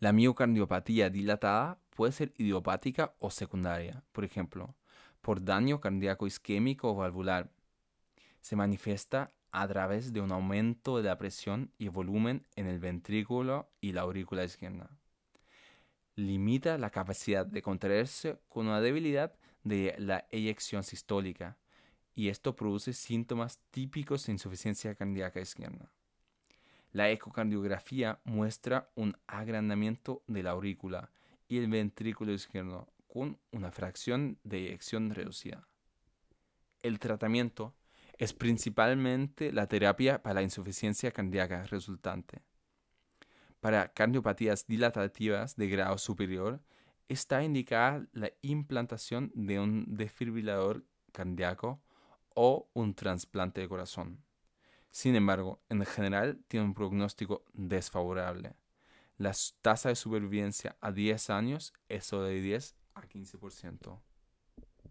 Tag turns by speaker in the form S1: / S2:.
S1: La miocardiopatía dilatada puede ser idiopática o secundaria, por ejemplo, por daño cardíaco isquémico o valvular. Se manifiesta a través de un aumento de la presión y volumen en el ventrículo y la aurícula izquierda. Limita la capacidad de contraerse con una debilidad de la eyección sistólica y esto produce síntomas típicos de insuficiencia cardíaca izquierda. La ecocardiografía muestra un agrandamiento de la aurícula y el ventrículo izquierdo con una fracción de eyección reducida. El tratamiento es principalmente la terapia para la insuficiencia cardíaca resultante. Para cardiopatías dilatativas de grado superior, está indicada la implantación de un desfibrilador cardíaco o un trasplante de corazón. Sin embargo, en general tiene un pronóstico desfavorable. La tasa de supervivencia a 10 años es de 10 a 15%.